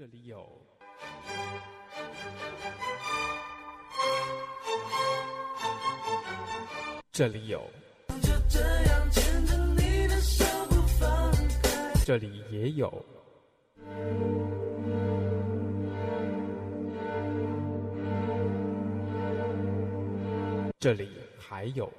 这里有，这里有，这里也有，这里还有。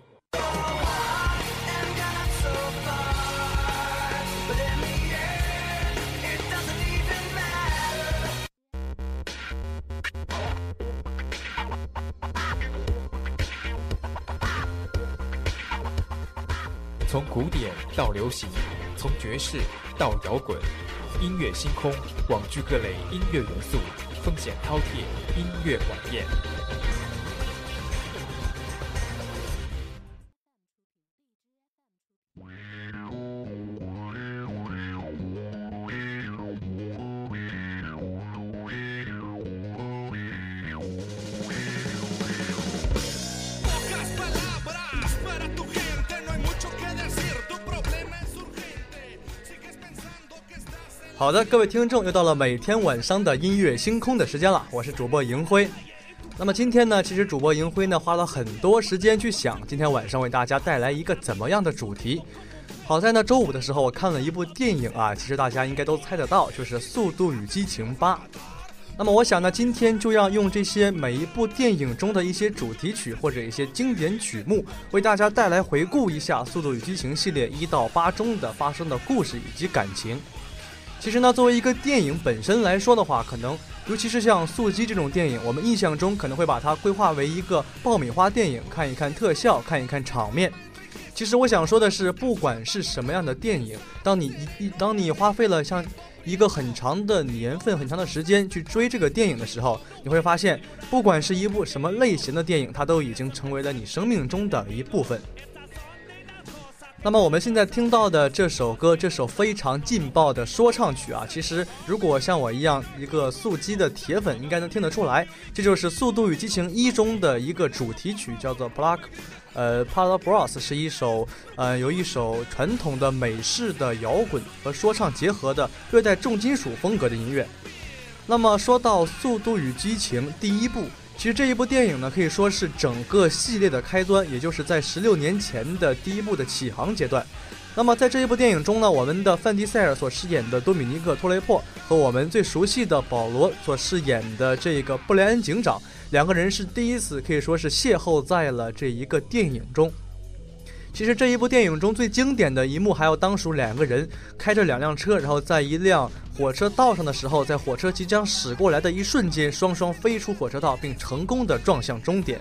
到流行，从爵士到摇滚，音乐星空网聚各类音乐元素，风险饕餮，音乐晚宴。好的，各位听众，又到了每天晚上的音乐星空的时间了。我是主播银辉。那么今天呢，其实主播银辉呢花了很多时间去想，今天晚上为大家带来一个怎么样的主题。好在呢，周五的时候我看了一部电影啊，其实大家应该都猜得到，就是《速度与激情八》。那么我想呢，今天就要用这些每一部电影中的一些主题曲或者一些经典曲目，为大家带来回顾一下《速度与激情》系列一到八中的发生的故事以及感情。其实呢，作为一个电影本身来说的话，可能尤其是像《速激》这种电影，我们印象中可能会把它规划为一个爆米花电影，看一看特效，看一看场面。其实我想说的是，不管是什么样的电影，当你一当你花费了像一个很长的年份、很长的时间去追这个电影的时候，你会发现，不管是一部什么类型的电影，它都已经成为了你生命中的一部分。那么我们现在听到的这首歌，这首非常劲爆的说唱曲啊，其实如果像我一样一个速激的铁粉，应该能听得出来，这就是《速度与激情一》中的一个主题曲，叫做《Pluck》，呃，《p a r a Bros》是一首呃由一首传统的美式的摇滚和说唱结合的略带重金属风格的音乐。那么说到《速度与激情》第一部。其实这一部电影呢，可以说是整个系列的开端，也就是在十六年前的第一部的起航阶段。那么在这一部电影中呢，我们的范迪塞尔所饰演的多米尼克·托雷珀和我们最熟悉的保罗所饰演的这个布莱恩警长，两个人是第一次可以说是邂逅在了这一个电影中。其实这一部电影中最经典的一幕，还要当属两个人开着两辆车，然后在一辆火车道上的时候，在火车即将驶过来的一瞬间，双双飞出火车道，并成功的撞向终点。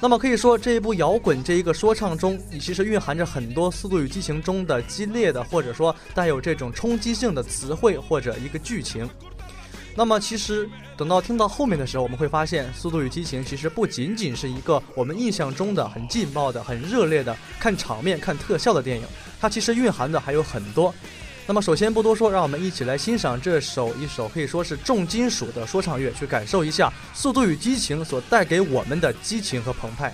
那么可以说，这一部摇滚这一个说唱中，其实蕴含着很多《速度与激情》中的激烈的，或者说带有这种冲击性的词汇或者一个剧情。那么，其实等到听到后面的时候，我们会发现，《速度与激情》其实不仅仅是一个我们印象中的很劲爆的、很热烈的看场面、看特效的电影，它其实蕴含的还有很多。那么，首先不多说，让我们一起来欣赏这首一首可以说是重金属的说唱乐，去感受一下《速度与激情》所带给我们的激情和澎湃。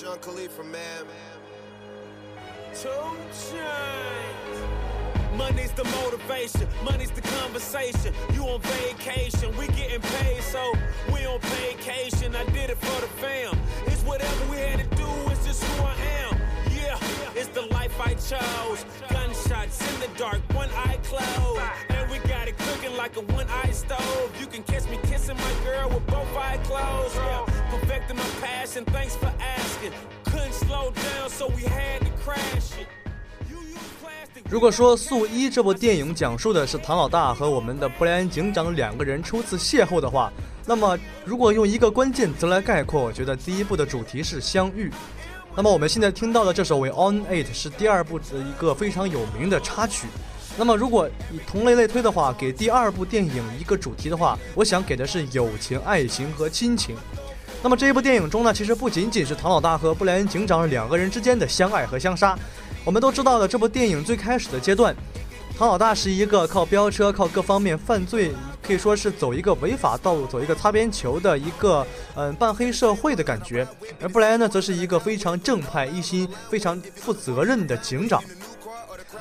Sean Khalifa, man. Two chains. Money's the motivation, money's the conversation. You on vacation, we getting paid, so we on vacation. I did it for the fam. It's whatever we had to do, it's just who I am. Yeah, it's the life I chose. Gunshots in the dark, one eye closed. And we got it cooking like a one eye stove. You can catch me kissing my girl with both eyes closed. Yeah, 如果说《素一》这部电影讲述的是唐老大和我们的布莱恩警长两个人初次邂逅的话，那么如果用一个关键词来概括，我觉得第一部的主题是相遇。那么我们现在听到的这首《We On It》是第二部的一个非常有名的插曲。那么如果以同类类推的话，给第二部电影一个主题的话，我想给的是友情、爱情和亲情。那么这一部电影中呢，其实不仅仅是唐老大和布莱恩警长两个人之间的相爱和相杀。我们都知道的，这部电影最开始的阶段，唐老大是一个靠飙车、靠各方面犯罪，可以说是走一个违法道路、走一个擦边球的一个嗯半黑社会的感觉。而布莱恩呢，则是一个非常正派、一心非常负责任的警长。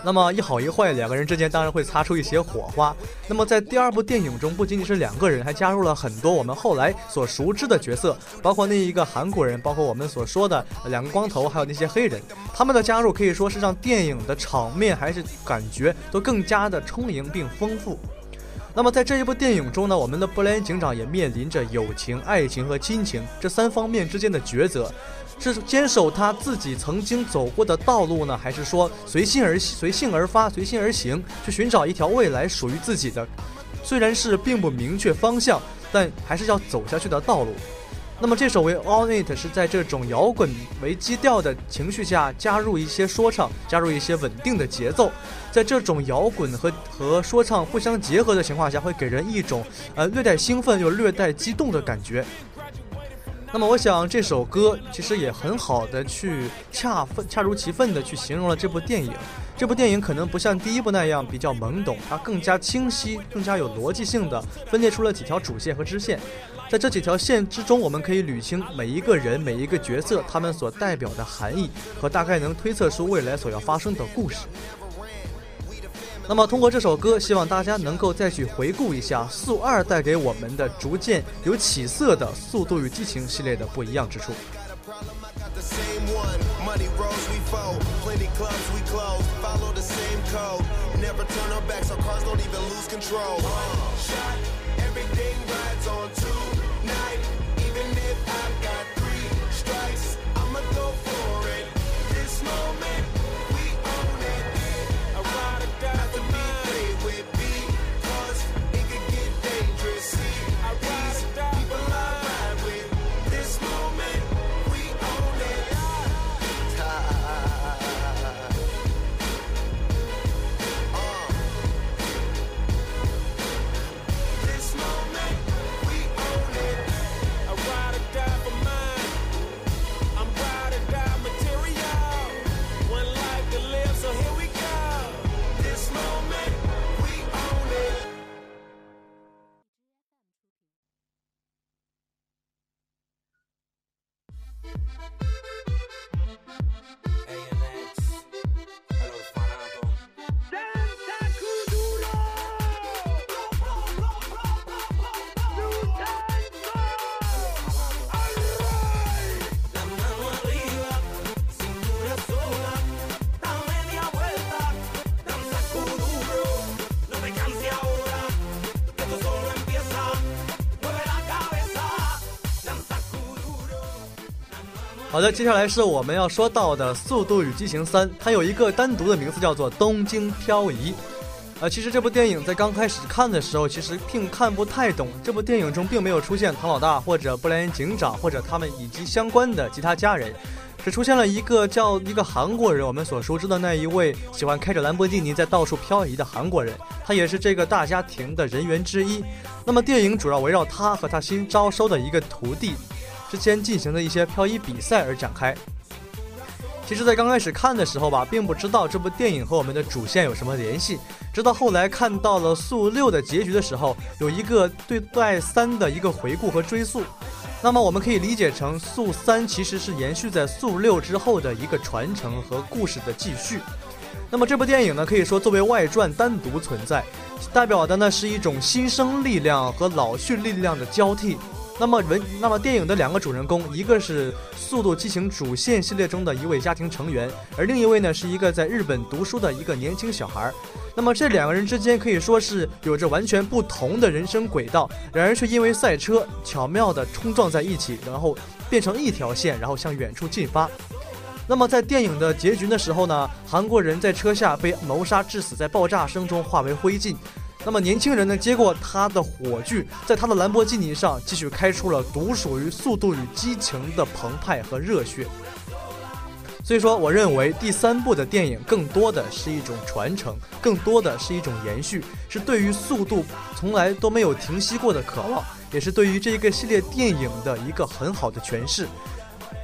那么一好一坏，两个人之间当然会擦出一些火花。那么在第二部电影中，不仅仅是两个人，还加入了很多我们后来所熟知的角色，包括那一个韩国人，包括我们所说的两个光头，还有那些黑人。他们的加入可以说是让电影的场面还是感觉都更加的充盈并丰富。那么在这一部电影中呢，我们的布莱恩警长也面临着友情、爱情和亲情这三方面之间的抉择。是坚守他自己曾经走过的道路呢，还是说随心而随性而发、随心而行，去寻找一条未来属于自己的，虽然是并不明确方向，但还是要走下去的道路。那么这首《为 On It》是在这种摇滚为基调的情绪下，加入一些说唱，加入一些稳定的节奏，在这种摇滚和和说唱互相结合的情况下，会给人一种呃略带兴奋又略带激动的感觉。那么我想这首歌其实也很好的去恰分恰如其分的去形容了这部电影。这部电影可能不像第一部那样比较懵懂，它更加清晰，更加有逻辑性的分裂出了几条主线和支线。在这几条线之中，我们可以捋清每一个人、每一个角色他们所代表的含义，和大概能推测出未来所要发生的故事。那么，通过这首歌，希望大家能够再去回顾一下《速二》带给我们的逐渐有起色的《速度与激情》系列的不一样之处。好的，接下来是我们要说到的《速度与激情三》，它有一个单独的名字，叫做《东京漂移》。呃，其实这部电影在刚开始看的时候，其实并看不太懂。这部电影中并没有出现唐老大或者布莱恩警长或者他们以及相关的其他家人，只出现了一个叫一个韩国人，我们所熟知的那一位喜欢开着兰博基尼在到处漂移的韩国人，他也是这个大家庭的人员之一。那么电影主要围绕他和他新招收的一个徒弟。之间进行的一些漂移比赛而展开。其实，在刚开始看的时候吧，并不知道这部电影和我们的主线有什么联系。直到后来看到了速六的结局的时候，有一个对待三的一个回顾和追溯。那么，我们可以理解成速三其实是延续在速六之后的一个传承和故事的继续。那么，这部电影呢，可以说作为外传单独存在，代表的呢是一种新生力量和老去力量的交替。那么文，那么电影的两个主人公，一个是《速度激情》主线系列中的一位家庭成员，而另一位呢是一个在日本读书的一个年轻小孩。那么这两个人之间可以说是有着完全不同的人生轨道，然而却因为赛车巧妙地冲撞在一起，然后变成一条线，然后向远处进发。那么在电影的结局的时候呢，韩国人在车下被谋杀致死，在爆炸声中化为灰烬。那么年轻人呢，接过他的火炬，在他的兰博基尼上继续开出了独属于《速度与激情》的澎湃和热血。所以说，我认为第三部的电影更多的是一种传承，更多的是一种延续，是对于速度从来都没有停息过的渴望，也是对于这一个系列电影的一个很好的诠释。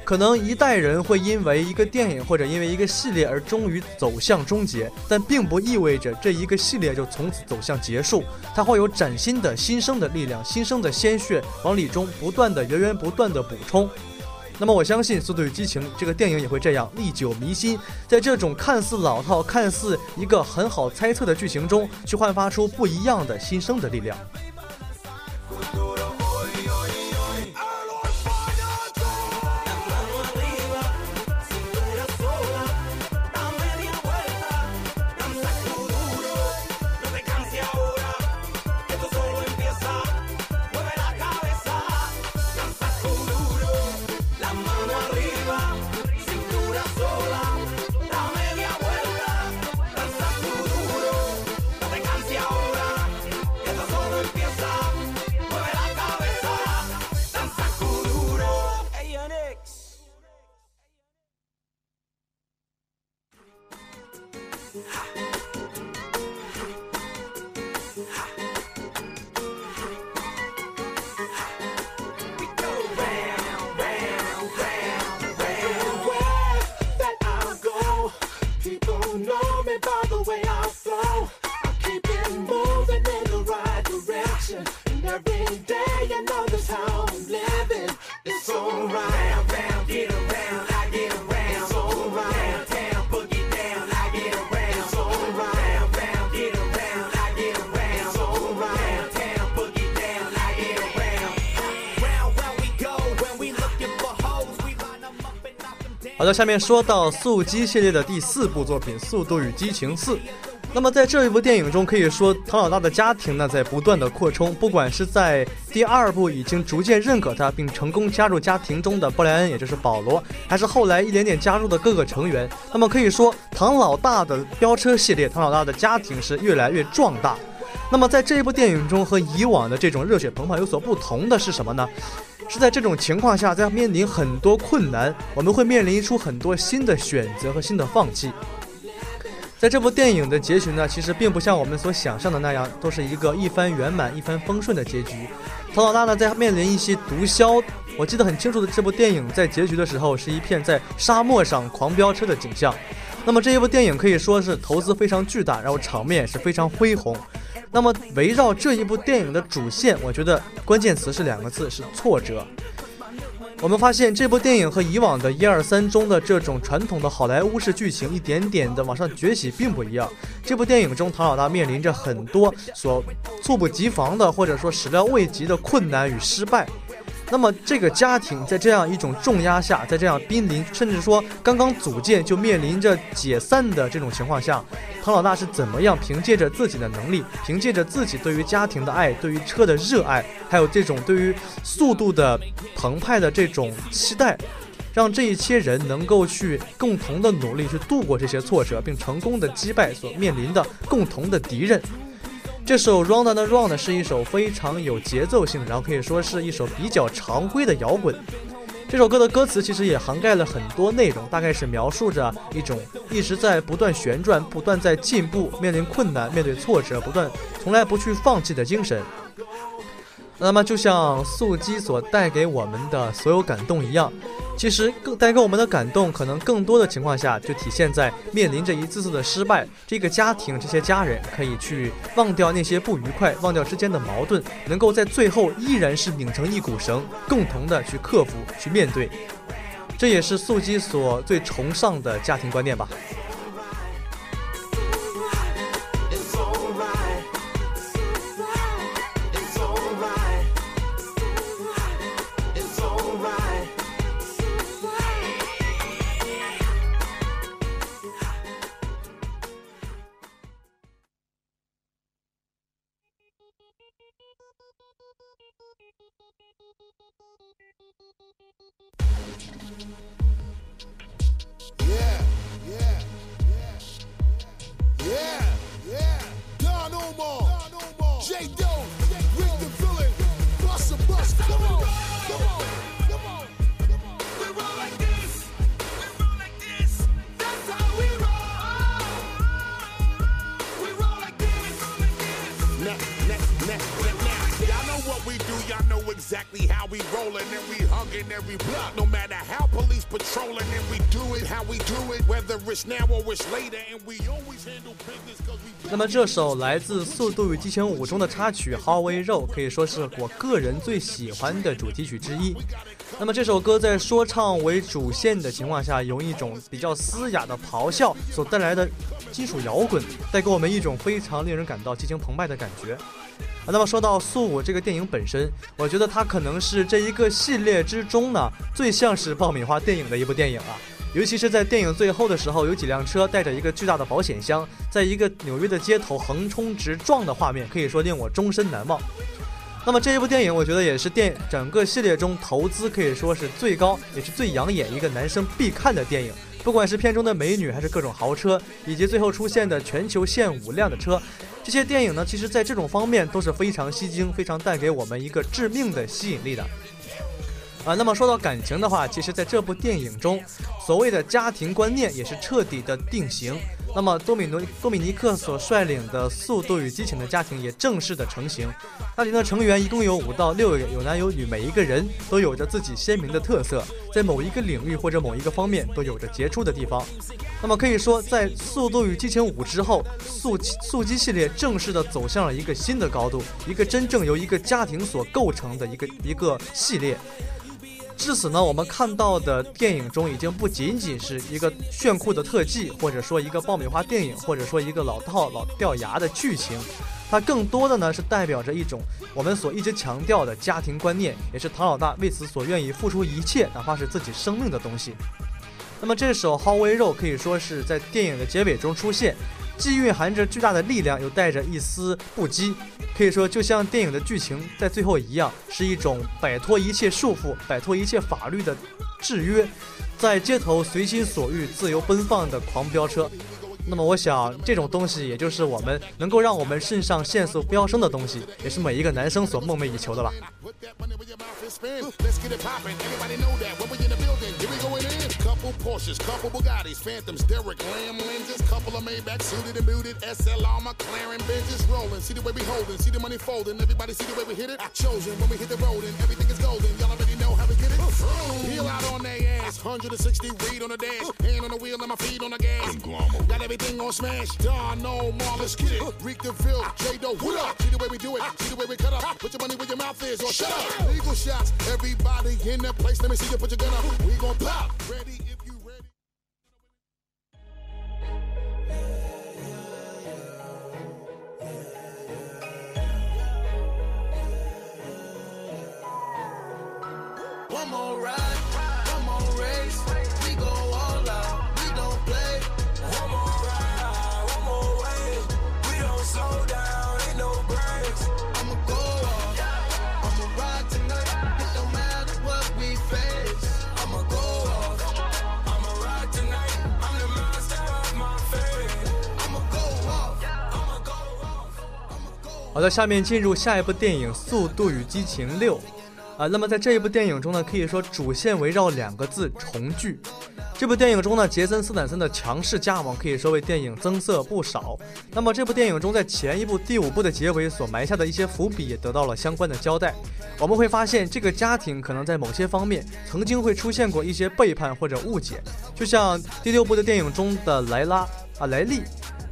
可能一代人会因为一个电影或者因为一个系列而终于走向终结，但并不意味着这一个系列就从此走向结束。它会有崭新的新生的力量、新生的鲜血往里中不断的源源不断的补充。那么我相信《速度与激情》这个电影也会这样历久弥新，在这种看似老套、看似一个很好猜测的剧情中，去焕发出不一样的新生的力量。好的，下面说到《速激》系列的第四部作品《速度与激情四》。那么在这一部电影中，可以说唐老大的家庭呢在不断的扩充。不管是在第二部已经逐渐认可他并成功加入家庭中的布莱恩，也就是保罗，还是后来一点点加入的各个成员，那么可以说唐老大的飙车系列，唐老大的家庭是越来越壮大。那么在这一部电影中和以往的这种热血澎湃有所不同的是什么呢？是在这种情况下，在面临很多困难，我们会面临出很多新的选择和新的放弃。在这部电影的结局呢，其实并不像我们所想象的那样，都是一个一帆圆满、一帆风顺的结局。唐老大呢，在面临一些毒枭，我记得很清楚的，这部电影在结局的时候是一片在沙漠上狂飙车的景象。那么这一部电影可以说是投资非常巨大，然后场面也是非常恢宏。那么，围绕这一部电影的主线，我觉得关键词是两个字，是挫折。我们发现这部电影和以往的一二三中的这种传统的好莱坞式剧情一点点的往上崛起并不一样。这部电影中，唐老大面临着很多所猝不及防的，或者说始料未及的困难与失败。那么，这个家庭在这样一种重压下，在这样濒临甚至说刚刚组建就面临着解散的这种情况下，唐老大是怎么样凭借着自己的能力，凭借着自己对于家庭的爱、对于车的热爱，还有这种对于速度的澎湃的这种期待，让这一些人能够去共同的努力去度过这些挫折，并成功的击败所面临的共同的敌人。这首《Round and Round》是一首非常有节奏性，然后可以说是一首比较常规的摇滚。这首歌的歌词其实也涵盖了很多内容，大概是描述着一种一直在不断旋转、不断在进步、面临困难、面对挫折、不断从来不去放弃的精神。那么，就像素鸡所带给我们的所有感动一样，其实更带给我们的感动，可能更多的情况下就体现在面临着一次次的失败，这个家庭、这些家人可以去忘掉那些不愉快，忘掉之间的矛盾，能够在最后依然是拧成一股绳，共同的去克服、去面对。这也是素鸡所最崇尚的家庭观念吧。Exactly how we rollin' and we huggin' every block. No matter how police patrolling and we do it how we do it, whether it's now or it's later, and we always handle business 'cause we. 那么这首来自《速度与激情五》中的插曲《How We Roll》可以说是我个人最喜欢的主题曲之一。那么这首歌在说唱为主线的情况下，用一种比较嘶哑的咆哮所带来的金属摇滚，带给我们一种非常令人感到激情澎湃的感觉。啊，那么说到《速五》这个电影本身，我觉得它可能是这一个系列之中呢最像是爆米花电影的一部电影啊。尤其是在电影最后的时候，有几辆车带着一个巨大的保险箱，在一个纽约的街头横冲直撞的画面，可以说令我终身难忘。那么这一部电影，我觉得也是电整个系列中投资可以说是最高，也是最养眼一个男生必看的电影。不管是片中的美女，还是各种豪车，以及最后出现的全球限五辆的车，这些电影呢，其实在这种方面都是非常吸睛，非常带给我们一个致命的吸引力的。啊，那么说到感情的话，其实在这部电影中，所谓的家庭观念也是彻底的定型。那么多米诺多米尼克所率领的《速度与激情》的家庭也正式的成型。家庭的成员一共有五到六位，有男有女，每一个人都有着自己鲜明的特色，在某一个领域或者某一个方面都有着杰出的地方。那么可以说，在《速度与激情五》之后，速速激系列正式的走向了一个新的高度，一个真正由一个家庭所构成的一个一个系列。至此呢，我们看到的电影中已经不仅仅是一个炫酷的特技，或者说一个爆米花电影，或者说一个老套老掉牙的剧情，它更多的呢是代表着一种我们所一直强调的家庭观念，也是唐老大为此所愿意付出一切，哪怕是自己生命的东西。那么这首《How We Roll》可以说是在电影的结尾中出现。既蕴含着巨大的力量，又带着一丝不羁，可以说就像电影的剧情在最后一样，是一种摆脱一切束缚、摆脱一切法律的制约，在街头随心所欲、自由奔放的狂飙车。那么，我想这种东西，也就是我们能够让我们肾上腺素飙升的东西，也是每一个男生所梦寐以求的吧。know get it. Out on their ass. 160 read on the dash. Hand on the wheel and my feet on the gas. Got everything on smash. Don, no more. Let's get it. Reek the Ville. J Doe, what up? See the way we do it. See the way we cut up. Put your money where your mouth is or shut up. Legal shots. Everybody in the place. Let me see you put your gun up. We gon' pop. Ready. 好的，下面进入下一部电影《速度与激情六》。啊。那么在这一部电影中呢，可以说主线围绕两个字——重聚。这部电影中呢，杰森·斯坦森的强势加盟可以说为电影增色不少。那么这部电影中，在前一部第五部的结尾所埋下的一些伏笔也得到了相关的交代。我们会发现，这个家庭可能在某些方面曾经会出现过一些背叛或者误解，就像第六部的电影中的莱拉啊莱利。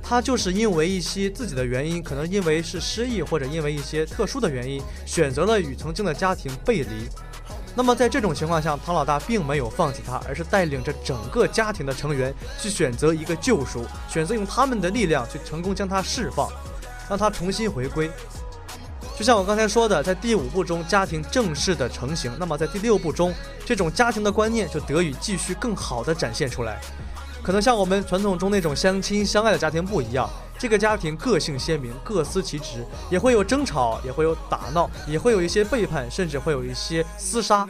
他就是因为一些自己的原因，可能因为是失忆，或者因为一些特殊的原因，选择了与曾经的家庭背离。那么在这种情况下，唐老大并没有放弃他，而是带领着整个家庭的成员去选择一个救赎，选择用他们的力量去成功将他释放，让他重新回归。就像我刚才说的，在第五部中家庭正式的成型，那么在第六部中，这种家庭的观念就得以继续更好的展现出来。可能像我们传统中那种相亲相爱的家庭不一样，这个家庭个性鲜明，各司其职，也会有争吵，也会有打闹，也会有一些背叛，甚至会有一些厮杀，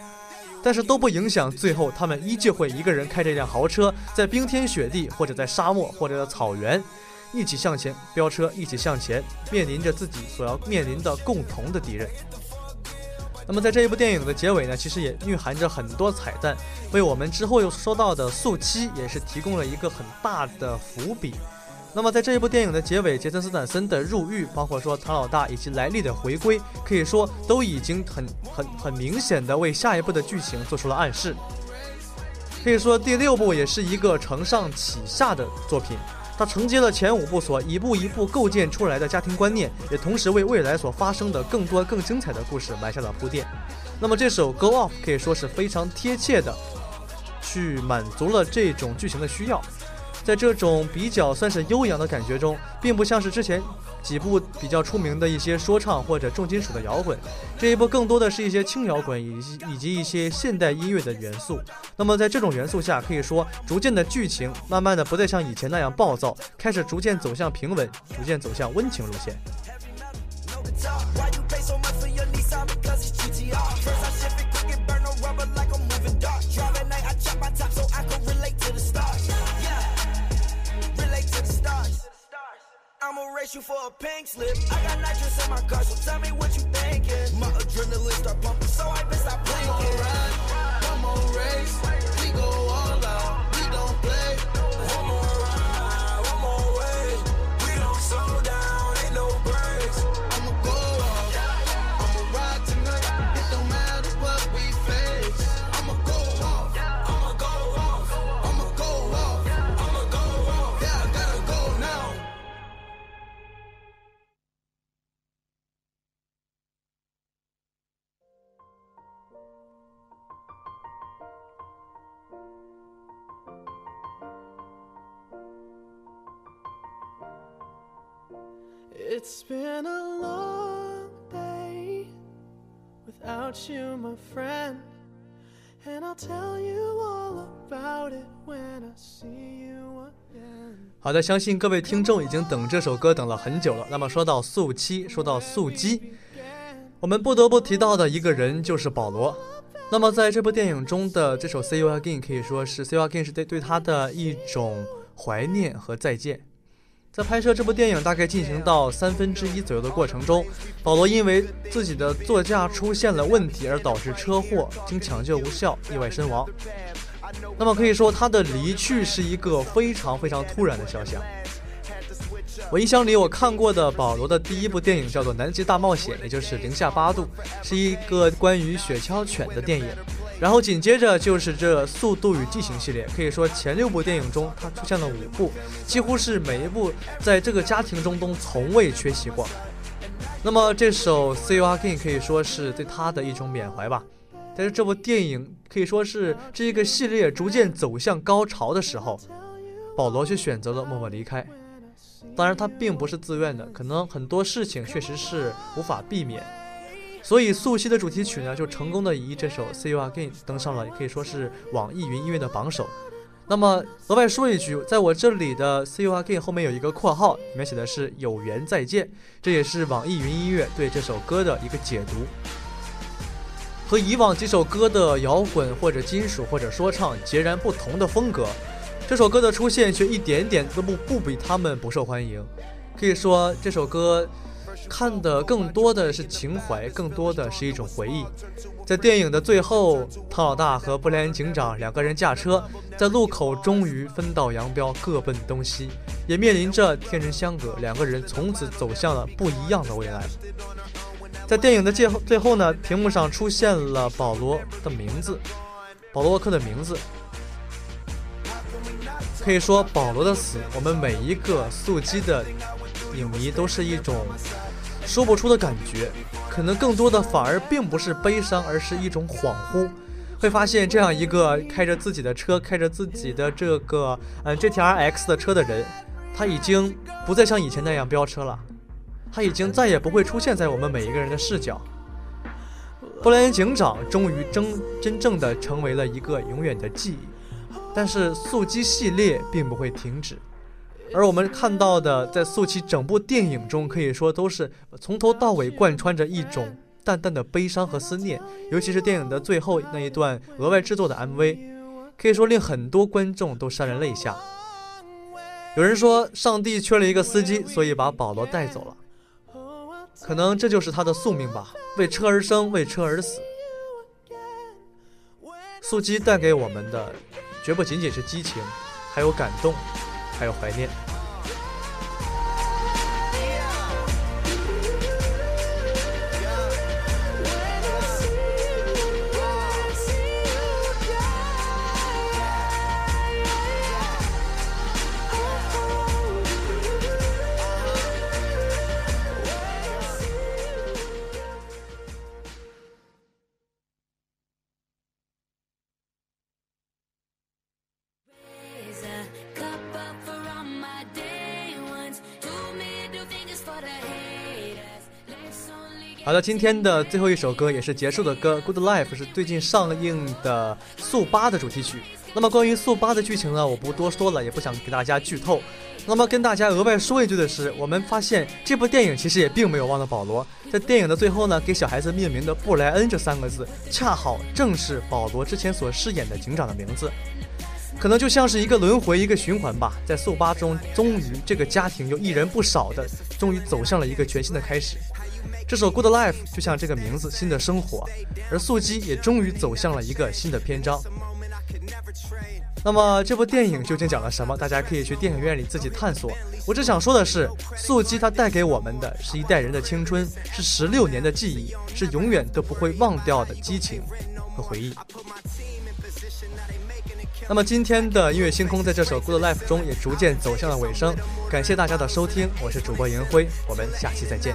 但是都不影响最后他们依旧会一个人开着一辆豪车，在冰天雪地或者在沙漠或者在草原，一起向前飙车，一起向前，面临着自己所要面临的共同的敌人。那么在这一部电影的结尾呢，其实也蕴含着很多彩蛋，为我们之后又说到的速七也是提供了一个很大的伏笔。那么在这一部电影的结尾，杰森斯坦森的入狱，包括说唐老大以及莱利的回归，可以说都已经很很很明显的为下一部的剧情做出了暗示。可以说第六部也是一个承上启下的作品，它承接了前五部所一步一步构建出来的家庭观念，也同时为未来所发生的更多更精彩的故事埋下了铺垫。那么这首《Go Off》可以说是非常贴切的，去满足了这种剧情的需要。在这种比较算是悠扬的感觉中，并不像是之前几部比较出名的一些说唱或者重金属的摇滚，这一部更多的是一些轻摇滚以及以及一些现代音乐的元素。那么在这种元素下，可以说逐渐的剧情慢慢的不再像以前那样暴躁，开始逐渐走向平稳，逐渐走向温情路线。Pink slip. I got nitrous in my car, so tell me what you It's been a long day without you, my friend. And I'll tell you all about it when I see you again. 好的，相信各位听众已经等这首歌等了很久了。那么说到速七，说到速激，我们不得不提到的一个人就是保罗。那么在这部电影中的这首《See You Again》可以说是《See You Again》是对对他的一种怀念和再见。在拍摄这部电影大概进行到三分之一左右的过程中，保罗因为自己的座驾出现了问题而导致车祸，经抢救无效意外身亡。那么可以说他的离去是一个非常非常突然的消息。我印象里我看过的保罗的第一部电影叫做《南极大冒险》，也就是零下八度，是一个关于雪橇犬的电影。然后紧接着就是这《速度与激情》系列，可以说前六部电影中他出现了五部，几乎是每一部在这个家庭中都从未缺席过。那么这首《See You Again》可以说是对他的一种缅怀吧。但是这部电影可以说是这一个系列逐渐走向高潮的时候，保罗却选择了默默离开。当然，他并不是自愿的，可能很多事情确实是无法避免。所以，素汐的主题曲呢，就成功的以这首《See You Again》登上了可以说是网易云音乐的榜首。那么，额外说一句，在我这里的《See You Again》后面有一个括号，里面写的是“有缘再见”，这也是网易云音乐对这首歌的一个解读。和以往几首歌的摇滚或者金属或者说唱截然不同的风格，这首歌的出现却一点点都不不比他们不受欢迎。可以说，这首歌看的更多的是情怀，更多的是一种回忆。在电影的最后，汤老大和布莱恩警长两个人驾车在路口终于分道扬镳，各奔东西，也面临着天人相隔，两个人从此走向了不一样的未来。在电影的最后，最后呢，屏幕上出现了保罗的名字，保罗沃克的名字。可以说，保罗的死，我们每一个速激的影迷都是一种说不出的感觉，可能更多的反而并不是悲伤，而是一种恍惚。会发现这样一个开着自己的车，开着自己的这个嗯 GTR X 的车的人，他已经不再像以前那样飙车了。他已经再也不会出现在我们每一个人的视角。布莱恩警长终于真真正的成为了一个永远的记忆，但是速激系列并不会停止。而我们看到的，在速激整部电影中，可以说都是从头到尾贯穿着一种淡淡的悲伤和思念。尤其是电影的最后那一段额外制作的 MV，可以说令很多观众都潸然泪下。有人说，上帝缺了一个司机，所以把保罗带走了。可能这就是他的宿命吧，为车而生，为车而死。速激带给我们的，绝不仅仅是激情，还有感动，还有怀念。好的，今天的最后一首歌也是结束的歌，《Good Life》是最近上映的《速八》的主题曲。那么关于《速八》的剧情呢，我不多说了，也不想给大家剧透。那么跟大家额外说一句的是，我们发现这部电影其实也并没有忘了保罗。在电影的最后呢，给小孩子命名的布莱恩这三个字，恰好正是保罗之前所饰演的警长的名字。可能就像是一个轮回，一个循环吧。在速八中，终于这个家庭又一人不少的，终于走向了一个全新的开始。这首《Good Life》就像这个名字，新的生活，而速激也终于走向了一个新的篇章。那么这部电影究竟讲了什么？大家可以去电影院里自己探索。我只想说的是，速激它带给我们的是一代人的青春，是十六年的记忆，是永远都不会忘掉的激情和回忆。那么今天的音乐星空在这首《Good Life》中也逐渐走向了尾声，感谢大家的收听，我是主播银辉，我们下期再见。